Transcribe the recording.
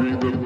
breathe the